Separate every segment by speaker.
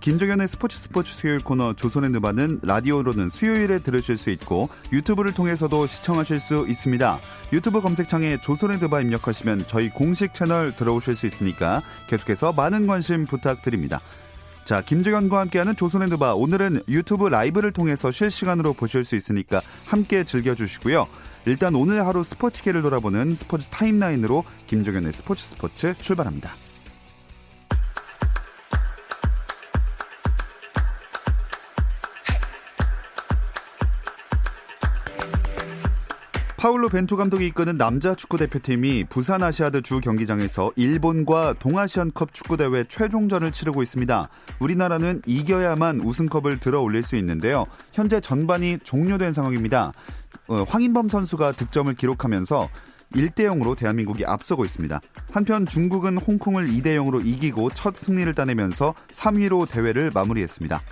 Speaker 1: 김종현의 스포츠 스포츠 수요일 코너 조선의 누바는 라디오로는 수요일에 들으실 수 있고 유튜브를 통해서도 시청하실 수 있습니다. 유튜브 검색창에 조선의 누바 입력하시면 저희 공식 채널 들어오실 수 있으니까 계속해서 많은 관심 부탁드립니다. 자, 김종현과 함께하는 조선의 누바. 오늘은 유튜브 라이브를 통해서 실시간으로 보실 수 있으니까 함께 즐겨주시고요. 일단 오늘 하루 스포츠계를 돌아보는 스포츠 타임라인으로 김종현의 스포츠 스포츠 출발합니다. 파울로 벤투 감독이 이끄는 남자 축구 대표팀이 부산 아시아드 주 경기장에서 일본과 동아시안컵 축구대회 최종전을 치르고 있습니다. 우리나라는 이겨야만 우승컵을 들어 올릴 수 있는데요. 현재 전반이 종료된 상황입니다. 어, 황인범 선수가 득점을 기록하면서 1대 0으로 대한민국이 앞서고 있습니다. 한편 중국은 홍콩을 2대 0으로 이기고 첫 승리를 따내면서 3위로 대회를 마무리했습니다.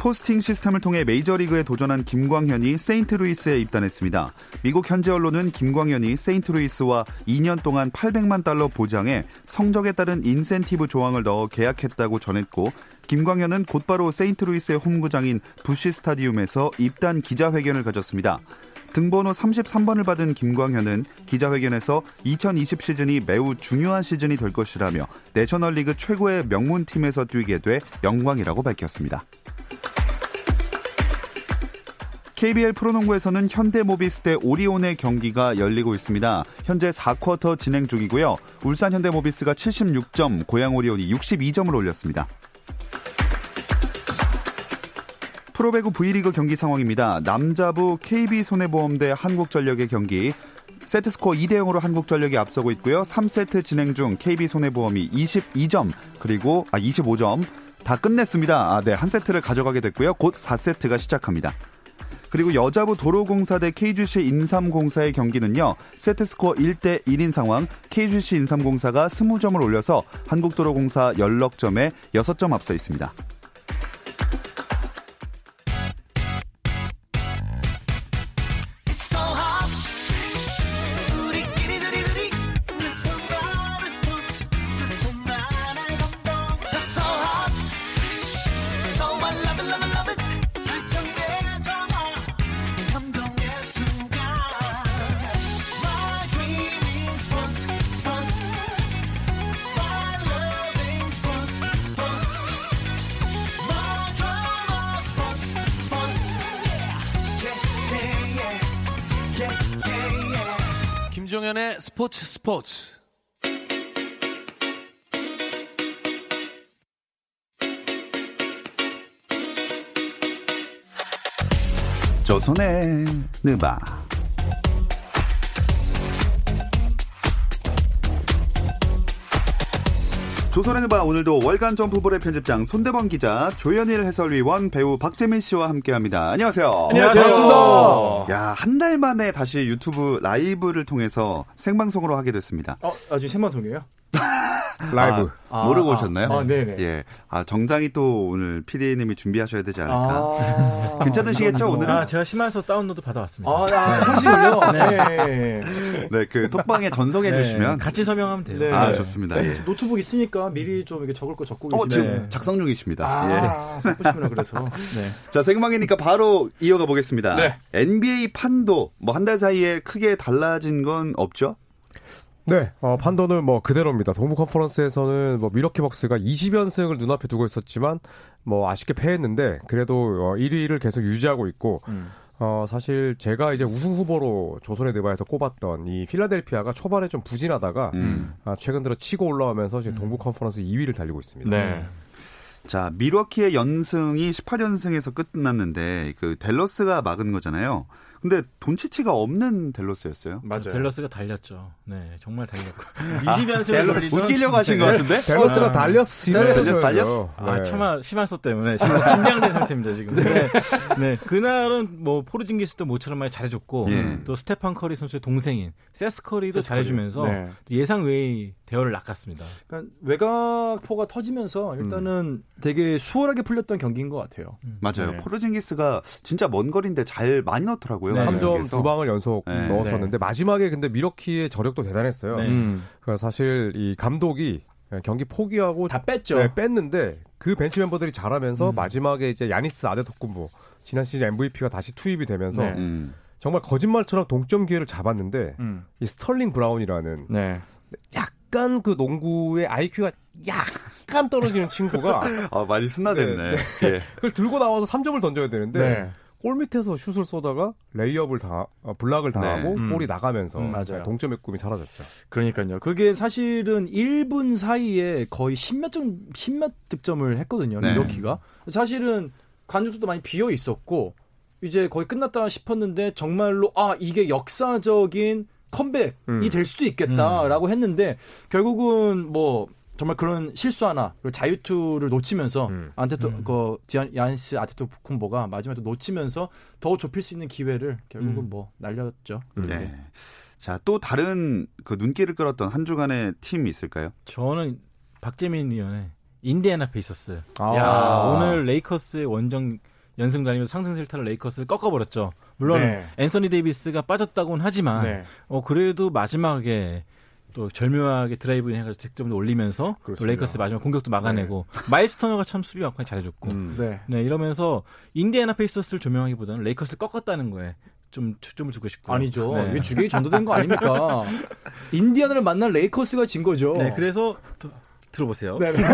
Speaker 1: 포스팅 시스템을 통해 메이저리그에 도전한 김광현이 세인트루이스에 입단했습니다. 미국 현지 언론은 김광현이 세인트루이스와 2년 동안 800만 달러 보장해 성적에 따른 인센티브 조항을 넣어 계약했다고 전했고 김광현은 곧바로 세인트루이스의 홈구장인 부시 스타디움에서 입단 기자회견을 가졌습니다. 등번호 33번을 받은 김광현은 기자회견에서 2020 시즌이 매우 중요한 시즌이 될 것이라며 내셔널리그 최고의 명문팀에서 뛰게 돼 영광이라고 밝혔습니다. KBL 프로농구에서는 현대모비스 대 오리온의 경기가 열리고 있습니다. 현재 4쿼터 진행 중이고요. 울산 현대모비스가 76점, 고양 오리온이 62점을 올렸습니다. 프로배구 V리그 경기 상황입니다. 남자부 KB 손해보험 대 한국전력의 경기 세트스코어 2대 0으로 한국전력이 앞서고 있고요. 3세트 진행 중 KB손해보험이 22점 그리고 아 25점 다 끝냈습니다. 아, 네. 한 세트를 가져가게 됐고요. 곧 4세트가 시작합니다. 그리고 여자부 도로공사 대 KGC 인삼공사의 경기는요. 세트스코어 1대 1인 상황 KGC 인삼공사가 20점을 올려서 한국도로공사 연럭점에 6점 앞서 있습니다.
Speaker 2: 스포츠.
Speaker 1: 조선의 느바. 조선의 느바 오늘도 월간 점프볼의 편집장 손대범 기자, 조현일 해설위원, 배우 박재민 씨와 함께합니다. 안녕하세요.
Speaker 3: 안녕하세요.
Speaker 1: 야, 한 달 만에 다시 유튜브 라이브를 통해서 생방송으로 하게 됐습니다.
Speaker 3: 어, 아주 생방송이에요?
Speaker 4: 라이브.
Speaker 1: 아, 모르고
Speaker 3: 아,
Speaker 1: 오셨나요?
Speaker 3: 아, 네네.
Speaker 1: 예. 아, 정장이 또 오늘 PD님이 준비하셔야 되지 않을까.
Speaker 3: 아,
Speaker 1: 괜찮으시겠죠, 오늘은?
Speaker 5: 아, 제가 심화해서 다운로드 받아왔습니다.
Speaker 3: 아, 아, 형식을요? 네.
Speaker 1: 네, 그 톡방에 전송해
Speaker 5: 네,
Speaker 1: 주시면.
Speaker 5: 같이 설명하면 돼요.
Speaker 3: 네.
Speaker 1: 아, 좋습니다. 예.
Speaker 3: 노트북 있으니까 미리 좀 이렇게 적을 거 적고
Speaker 1: 어,
Speaker 3: 계시면.
Speaker 1: 지금 작성 중이십니다. 예.
Speaker 3: 아, 바쁘시구나, 그래서. 네.
Speaker 1: 자, 생방이니까 바로 이어가 보겠습니다.
Speaker 3: 네.
Speaker 1: NBA 판도 뭐 한 달 사이에 크게 달라진 건 없죠?
Speaker 4: 네, 어, 판도는 뭐 그대로입니다. 동부 컨퍼런스에서는 뭐 미러키 벅스가 20연승을 눈앞에 두고 있었지만 뭐 아쉽게 패했는데 그래도 어, 1위를 계속 유지하고 있고
Speaker 3: 음.
Speaker 4: 어, 사실 제가 이제 우승 후보로 조선의 대바에서 꼽았던 이 필라델피아가 초반에 좀 부진하다가
Speaker 1: 음.
Speaker 4: 아, 최근 들어 치고 올라오면서 지금 동부 컨퍼런스 2위를 달리고 있습니다.
Speaker 5: 네.
Speaker 1: 자, 미러키의 연승이 18연승에서 끝났는데 그 댈러스가 막은 거잖아요. 근데 돈치치가 없는 댈러스였어요.
Speaker 3: 맞아요.
Speaker 5: 댈러스가 달렸죠. 네, 정말 달렸고. 20연승을
Speaker 1: 댈러스 웃기려고 하신 것 같은데?
Speaker 4: 댈러스가
Speaker 5: 아,
Speaker 4: 달렸어.
Speaker 1: 댈러스 달렸어.
Speaker 5: 아, 차마 심할서 때문에 지금 긴장된 상태입니다 지금. 네. 네, 그날은 뭐 포르징기스도 모처럼 많이 잘해줬고
Speaker 1: 예.
Speaker 5: 또 스테판 커리 선수의 동생인 세스 커리도
Speaker 3: 세스
Speaker 5: 잘해주면서.
Speaker 3: 네.
Speaker 5: 예상 외의 대어를 낚았습니다.
Speaker 3: 그러니까 외곽포가 터지면서 일단은 되게 수월하게 풀렸던 경기인 것 같아요.
Speaker 1: 맞아요.
Speaker 3: 네.
Speaker 1: 포르징기스가 진짜 먼 거리인데 잘 많이 넣더라고요.
Speaker 5: 네.
Speaker 4: 3점
Speaker 1: 경기에서.
Speaker 4: 두 방을 연속
Speaker 1: 네.
Speaker 4: 넣었었는데 마지막에 근데 밀워키의 저력도 대단했어요.
Speaker 5: 네.
Speaker 3: 음.
Speaker 4: 그러니까 사실 이 감독이 경기 포기하고
Speaker 3: 다 뺐죠.
Speaker 4: 네, 뺐는데 그 벤치 멤버들이 잘하면서
Speaker 3: 음.
Speaker 4: 마지막에 이제 야니스 아데토쿤보 지난 시즌 MVP가 다시 투입이 되면서
Speaker 3: 네.
Speaker 1: 음.
Speaker 4: 정말 거짓말처럼 동점 기회를 잡았는데
Speaker 3: 음.
Speaker 4: 이 스털링 브라운이라는
Speaker 3: 네.
Speaker 4: 약간 그 농구의 IQ가 약간 떨어지는 친구가
Speaker 1: 아, 많이 순화됐네. 예.
Speaker 4: 그걸 들고 나와서 3점을 던져야 되는데
Speaker 3: 네.
Speaker 4: 골 밑에서 슛을 쏘다가 레이업을 당 어, 블락을 당하고
Speaker 3: 네. 음.
Speaker 4: 볼이 나가면서
Speaker 3: 음, 맞아요.
Speaker 4: 동점의 꿈이 사라졌죠.
Speaker 3: 그러니까요. 그게 사실은 1분 사이에 거의 10몇 점, 10몇 득점을 했거든요.
Speaker 1: 네.
Speaker 3: 밀워키가. 사실은 관중들도 많이 비어 있었고, 이제 거의 끝났다 싶었는데, 정말로, 아, 이게 역사적인 컴백이
Speaker 4: 음.
Speaker 3: 될 수도 있겠다라고 했는데, 결국은 뭐, 정말 그런 실수 하나, 그리고 자유투를 놓치면서,
Speaker 4: 음.
Speaker 3: 안테토,
Speaker 5: 음.
Speaker 3: 그, 지안, 야니스 아테토 푸쿤보가 마지막에 또 놓치면서 더 좁힐 수 있는 기회를 결국은
Speaker 5: 음.
Speaker 3: 뭐, 날렸죠.
Speaker 1: 네. 자, 또 다른 그 눈길을 끌었던 한 주간의 팀이 있을까요?
Speaker 5: 저는 박재민 위원의 인디애나 페이서스.
Speaker 4: 아.
Speaker 5: 야 오늘 레이커스의 원정 연승 달리면서 상승세를 타는 레이커스를 꺾어버렸죠. 물론
Speaker 3: 네.
Speaker 5: 앤서니 데이비스가 빠졌다고는 하지만
Speaker 3: 네.
Speaker 5: 어 그래도 마지막에 또 절묘하게 드라이브 해가지고 득점도 올리면서 또. 레이커스 마지막 공격도 막아내고 마일스 터너가 참 수비 역할이 잘해줬고
Speaker 4: 음.
Speaker 3: 네.
Speaker 5: 네 이러면서 인디애나 페이서스를 조명하기보다는 레이커스를 꺾었다는 거에 좀 초점을 두고 싶고
Speaker 3: 아니죠.
Speaker 5: 네.
Speaker 3: 이게 주객이 전도된 거 아닙니까? 인디아나를 만난 레이커스가 진 거죠.
Speaker 5: 네 그래서 또 들어보세요.
Speaker 3: 네, 네.
Speaker 5: 네,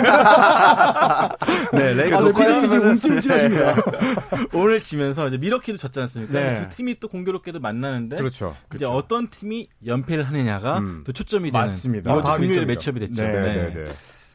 Speaker 3: 아, 네, 피디님이 지금
Speaker 5: 네.
Speaker 3: 움찔움찔하십니다.
Speaker 5: 오늘 지면서 이제 밀워키도 졌지 않습니까?
Speaker 3: 네.
Speaker 5: 두 팀이 또 공교롭게도 만나는데
Speaker 4: 그렇죠.
Speaker 5: 이제 어떤 팀이 연패를 하느냐가
Speaker 4: 음.
Speaker 5: 또 초점이 되는
Speaker 3: 맞습니다.
Speaker 5: 이번 주
Speaker 4: 아, 민점이죠.
Speaker 5: 매치업이 됐죠.
Speaker 3: 네,
Speaker 5: 네.
Speaker 4: 네, 네.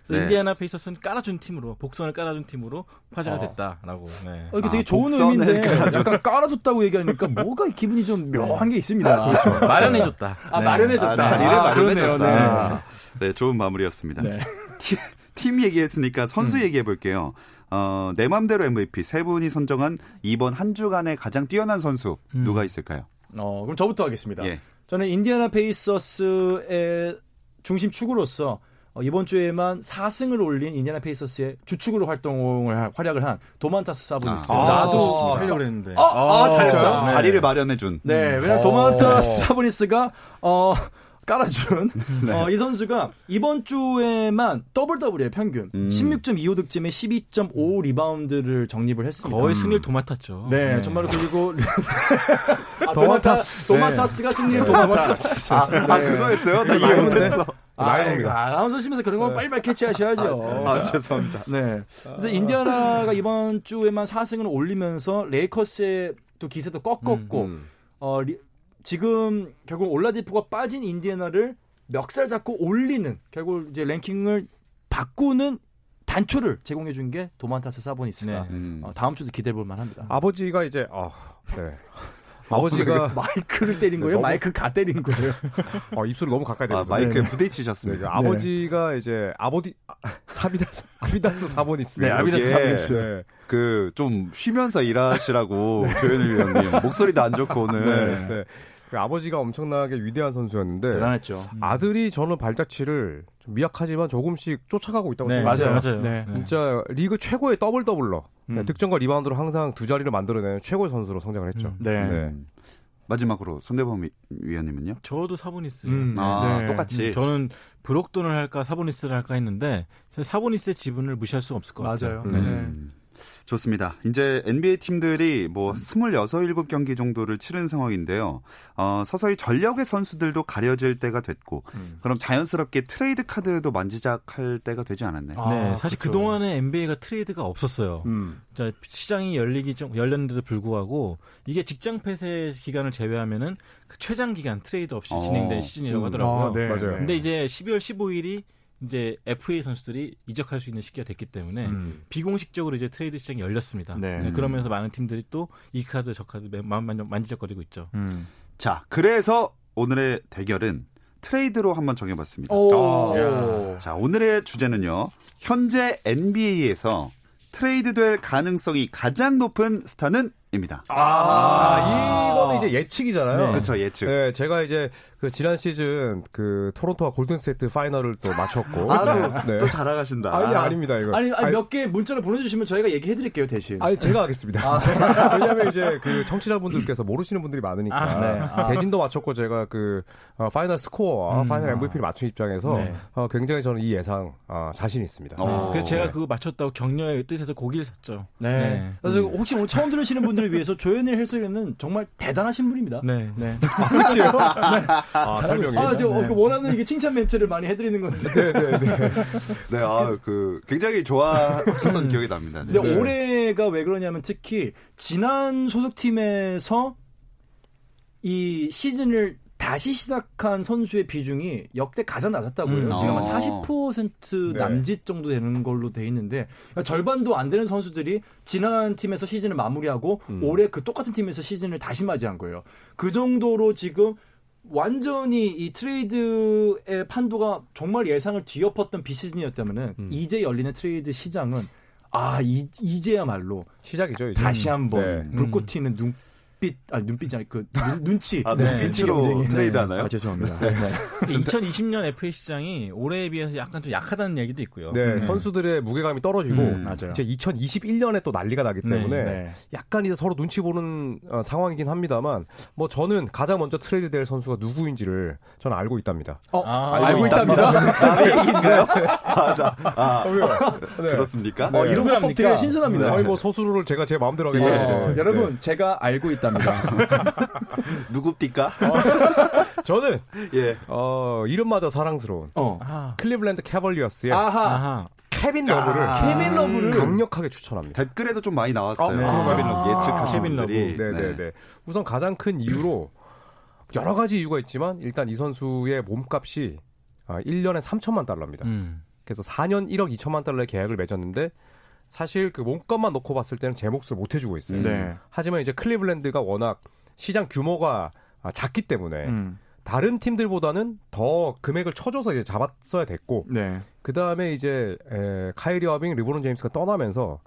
Speaker 1: 네.
Speaker 5: 인디애나 페이서스는 깔아준 팀으로 복선을 깔아준 팀으로 화제가
Speaker 3: 아.
Speaker 5: 됐다라고. 네.
Speaker 3: 어, 이게
Speaker 1: 아,
Speaker 3: 되게 좋은
Speaker 1: 복선을
Speaker 3: 의미인데
Speaker 1: 깔아줘.
Speaker 3: 약간 깔아줬다고 얘기하니까 뭐가 기분이 좀 묘한 게 있습니다.
Speaker 5: 그렇죠. 마련해줬다.
Speaker 3: 아,
Speaker 5: 네.
Speaker 3: 마련해줬다.
Speaker 1: 아,
Speaker 3: 아,
Speaker 1: 마련해줬다.
Speaker 3: 그러네요.
Speaker 1: 네. 좋은 마무리였습니다.
Speaker 3: 네.
Speaker 1: 팀, 팀 얘기했으니까 선수 얘기해 볼게요. 어, 내 맘대로 MVP 세 분이 선정한 이번 한 주간의 가장 뛰어난 선수
Speaker 5: 음.
Speaker 1: 누가 있을까요?
Speaker 3: 어, 그럼 저부터 하겠습니다.
Speaker 1: 예.
Speaker 3: 저는 인디아나 페이서스의 중심 축으로서 어, 이번 주에만 4승을 올린 인디아나 페이서스의 주축으로 활동을 하- 활약을 한 도만타스 사보니스.
Speaker 1: 아,
Speaker 5: 나도
Speaker 3: 좋습니다.
Speaker 5: 하려고 그랬는데.
Speaker 3: 아, 아, 잘했다.
Speaker 5: 네.
Speaker 1: 자리를 마련해 준.
Speaker 3: 네, 왜냐면
Speaker 4: 어.
Speaker 3: 도마타스 사보니스가 어 깔아준
Speaker 1: 네.
Speaker 3: 어, 이 선수가 이번 주에만 더블 더블이에요 평균
Speaker 1: 음.
Speaker 3: 16.25 득점에 12.5 리바운드를 적립을 했습니다.
Speaker 5: 거의 승리를 도맡았죠.
Speaker 3: 네, 정말로 그리고 아,
Speaker 4: 도마타스.
Speaker 3: 도마타, 도마타스가 승리는 도마타스.
Speaker 1: 아, 아, 그거였어요? 나 이해 못했어.
Speaker 3: 아. 아, 아나운서시면서 그런 건 빨리빨리 캐치하셔야죠.
Speaker 1: 아, 죄송합니다.
Speaker 3: 네. 그래서 인디아나가 이번 주에만 4승을 올리면서 레이커스의 또 기세도 꺾었고
Speaker 4: 음.
Speaker 3: 어, 리- 지금 결국 올라디포가 빠진 인디애나를 멱살 잡고 올리는 결국 이제 랭킹을 바꾸는 단초를 제공해 준 게 도만타스 사보니스가
Speaker 5: 네.
Speaker 1: 음.
Speaker 3: 어, 다음 주도 기대해 볼 만합니다.
Speaker 4: 아버지가 이제 아, 네. 아버지가
Speaker 3: 마이크를 때린 거예요?
Speaker 4: 너무-
Speaker 3: 마이크 가 때린 거예요?
Speaker 4: 어, 입술을 너무 가까이
Speaker 1: 아,
Speaker 4: 대면서
Speaker 1: 마이크에
Speaker 3: 네.
Speaker 1: 부딪히셨습니다.
Speaker 4: 네, 아버지가 이제 아버지 아, 사비다스 아비다스 사보니스
Speaker 3: 네, 아비다스
Speaker 1: 여기에
Speaker 3: 사보니스.
Speaker 4: 네.
Speaker 1: 그, 좀 쉬면서 일하시라고, 조현일 위원님. 목소리도 안 좋고, 오늘.
Speaker 4: 네. 네. 그 아버지가 엄청나게 위대한 선수였는데
Speaker 3: 대단했죠.
Speaker 4: 아들이 저는 발자취를 좀 미약하지만 조금씩 쫓아가고 있다고
Speaker 5: 네,
Speaker 4: 생각해요.
Speaker 5: 맞아요. 맞아요.
Speaker 3: 네.
Speaker 5: 네.
Speaker 4: 진짜 리그 최고의 double doubler
Speaker 3: 음.
Speaker 4: 네, 득점과 리바운드로 항상 두 자리를 만들어내는 최고의 선수로 성장을 했죠.
Speaker 5: 음.
Speaker 3: 네.
Speaker 1: 네. 마지막으로, 손대범 위- 위원님은요?
Speaker 5: 저도 사보니스.
Speaker 3: 음,
Speaker 1: 아,
Speaker 3: 네.
Speaker 1: 똑같이.
Speaker 5: 저는 브록돈을 할까 사보니스를 할까 했는데 사보니스의 지분을 무시할 수가 없을 것 같아요.
Speaker 3: 맞아요.
Speaker 4: 음.
Speaker 3: 네.
Speaker 1: 음. 좋습니다. 이제 NBA 팀들이 뭐 26, 7경기 정도를 치른 상황인데요. 어, 서서히 전력의 선수들도 가려질 때가 됐고,
Speaker 3: 음.
Speaker 1: 그럼 자연스럽게 트레이드 카드도 만지작할 때가 되지 않았나요?
Speaker 3: 아,
Speaker 5: 네, 사실
Speaker 3: 그렇죠.
Speaker 5: 그동안에 NBA가 트레이드가 없었어요.
Speaker 4: 음.
Speaker 5: 자, 시장이 열리기 좀 열렸는데도 불구하고 이게 직장 폐쇄 기간을 제외하면은 그 최장 기간 트레이드 없이
Speaker 1: 어.
Speaker 5: 진행된 시즌이라고
Speaker 1: 음.
Speaker 5: 하더라고요.
Speaker 3: 아, 네.
Speaker 4: 맞아요.
Speaker 5: 근데 이제 12월 15일이 이제 FA 선수들이 이적할 수 있는 시기가 됐기 때문에
Speaker 3: 음.
Speaker 5: 비공식적으로 이제 트레이드 시장이 열렸습니다.
Speaker 3: 네.
Speaker 5: 네, 그러면서 많은 팀들이 또 이 카드 저 카드 만- 만지작거리고 있죠.
Speaker 3: 음.
Speaker 1: 자, 그래서 오늘의 대결은 트레이드로 한번 정해봤습니다.
Speaker 3: 오.
Speaker 1: 자, 오늘의 주제는요. 현재 NBA에서 트레이드될 가능성이 가장 높은 스타는 입니다.
Speaker 4: 아, 이거는 이제 예측이잖아요.
Speaker 5: 네.
Speaker 1: 그렇죠, 예측.
Speaker 4: 네, 제가 이제 그 지난 시즌 그 토론토와 골든스테이트 final을 또 마쳤고.
Speaker 1: 아, 또,
Speaker 4: 네.
Speaker 1: 또 자랑하신다.
Speaker 4: 아니, 아닙니다, 이거.
Speaker 3: 아니, 아니 몇 개 문자를 보내주시면 저희가 얘기해드릴게요 대신.
Speaker 4: 아니 제가 하겠습니다. 왜냐하면 이제 그 청취자분들께서 모르시는 분들이 많으니까
Speaker 5: 아, 네.
Speaker 3: 아.
Speaker 4: 대진도 맞췄고 제가 그 어, final 스코어,
Speaker 5: 음.
Speaker 4: final MVP를 맞춘 입장에서
Speaker 5: 네.
Speaker 4: 어, 굉장히 저는 이 예상 어, 자신 있습니다.
Speaker 1: 어.
Speaker 5: 그래서 제가
Speaker 1: 네.
Speaker 5: 그거 맞췄다고 격려의 뜻에서 고기를 샀죠.
Speaker 3: 네. 그래서 혹시 오늘 처음 들으시는 분들 을 위해서 조현일 해설위원은 정말 대단하신 분입니다.
Speaker 5: 네.
Speaker 3: 네.
Speaker 4: 그렇지요. 아, 설명이.
Speaker 3: 아, 저 어, 그 원하는 이게 칭찬 멘트를 많이 해드리는 건데.
Speaker 4: 네, 네, 네.
Speaker 1: 네, 아, 그, 굉장히 좋아했던 기억이 납니다. 네.
Speaker 3: 근데 올해가 왜 그러냐면 특히 지난 소속팀에서 이 시즌을 다시 시작한 선수의 비중이 역대 가장 낮았다고 해요.
Speaker 5: 음.
Speaker 3: 지금 한
Speaker 1: 어.
Speaker 3: 40%
Speaker 4: 네.
Speaker 3: 남짓 정도 되는 걸로 돼 있는데 그러니까 절반도 안 되는 선수들이 지난 팀에서 시즌을 마무리하고
Speaker 4: 음.
Speaker 3: 올해 그 똑같은 팀에서 시즌을 다시 맞이한 거예요. 그 정도로 지금 완전히 이 트레이드의 판도가 정말 예상을 뒤엎었던 비시즌이었다면은
Speaker 4: 음.
Speaker 3: 이제 열리는 트레이드 시장은 아 이, 이제야말로
Speaker 4: 시작이죠, 이제.
Speaker 3: 다시 한번
Speaker 4: 네.
Speaker 3: 불꽃 튀는 눈 빛 아니 눈빛이 아니 그 눈, 눈치
Speaker 1: 아,
Speaker 5: 네.
Speaker 1: 눈빛으로. 트레이드
Speaker 3: 네.
Speaker 1: 하나요?
Speaker 3: 아 죄송합니다. 네.
Speaker 5: 2020년 FA 시장이 올해에 비해서 약간 좀 약하다는 얘기도 있고요.
Speaker 4: 네, 선수들의 무게감이 떨어지고
Speaker 5: 음,
Speaker 3: 맞아요.
Speaker 4: 이제 2021년에 또 난리가 나기
Speaker 5: 네,
Speaker 4: 때문에
Speaker 3: 네.
Speaker 4: 약간 이제 서로 눈치 보는 어, 상황이긴 합니다만 뭐 저는 가장 먼저 트레이드 될 선수가 누구인지를 저는 알고 있답니다.
Speaker 3: 어,
Speaker 5: 아,
Speaker 3: 알고 있답니다.
Speaker 1: 남의 얘기인가요? 아, 자, 아,
Speaker 4: 네.
Speaker 1: 그렇습니까?
Speaker 3: 어, 이런? 화법 되게 신선합니다.
Speaker 4: 아니 뭐 소수를 제가 제 마음대로 하겠다.
Speaker 3: 어,
Speaker 4: 네.
Speaker 3: 여러분 제가 알고 있 답니다.
Speaker 1: 누굽니까?
Speaker 4: 저는
Speaker 1: 예.
Speaker 4: 어, 이름마저 사랑스러운
Speaker 3: 어.
Speaker 5: 아,
Speaker 4: 클리블랜드 캐벌리어스의
Speaker 3: 아하.
Speaker 5: 아하.
Speaker 4: 케빈 러브를
Speaker 1: 아.
Speaker 3: 케빈 러브를
Speaker 4: 강력하게 추천합니다.
Speaker 1: 댓글에도 좀 많이 나왔어요.
Speaker 4: 어, 네.
Speaker 1: 케빈 러브 예측하신
Speaker 5: 케빈 러브.
Speaker 1: 분들이.
Speaker 4: 네, 네, 네. 우선 가장 큰 이유로 여러 가지 이유가 있지만 일단 이 선수의 몸값이 아, 1년에 3천만 달러입니다.
Speaker 5: 음.
Speaker 4: 그래서 4년 1억 2천만 달러의 계약을 맺었는데 사실 그 몸값만 놓고 봤을 때는 제 몫을 못 해주고 있어요.
Speaker 3: 네.
Speaker 4: 하지만 이제 클리블랜드가 워낙 시장 규모가 아, 작기 때문에
Speaker 3: 음.
Speaker 4: 다른 팀들보다는 더 금액을 쳐줘서 이제 잡았어야 됐고
Speaker 3: 네.
Speaker 4: 그 다음에 이제 에, 카이리 어빙, 리브론 제임스가 떠나면서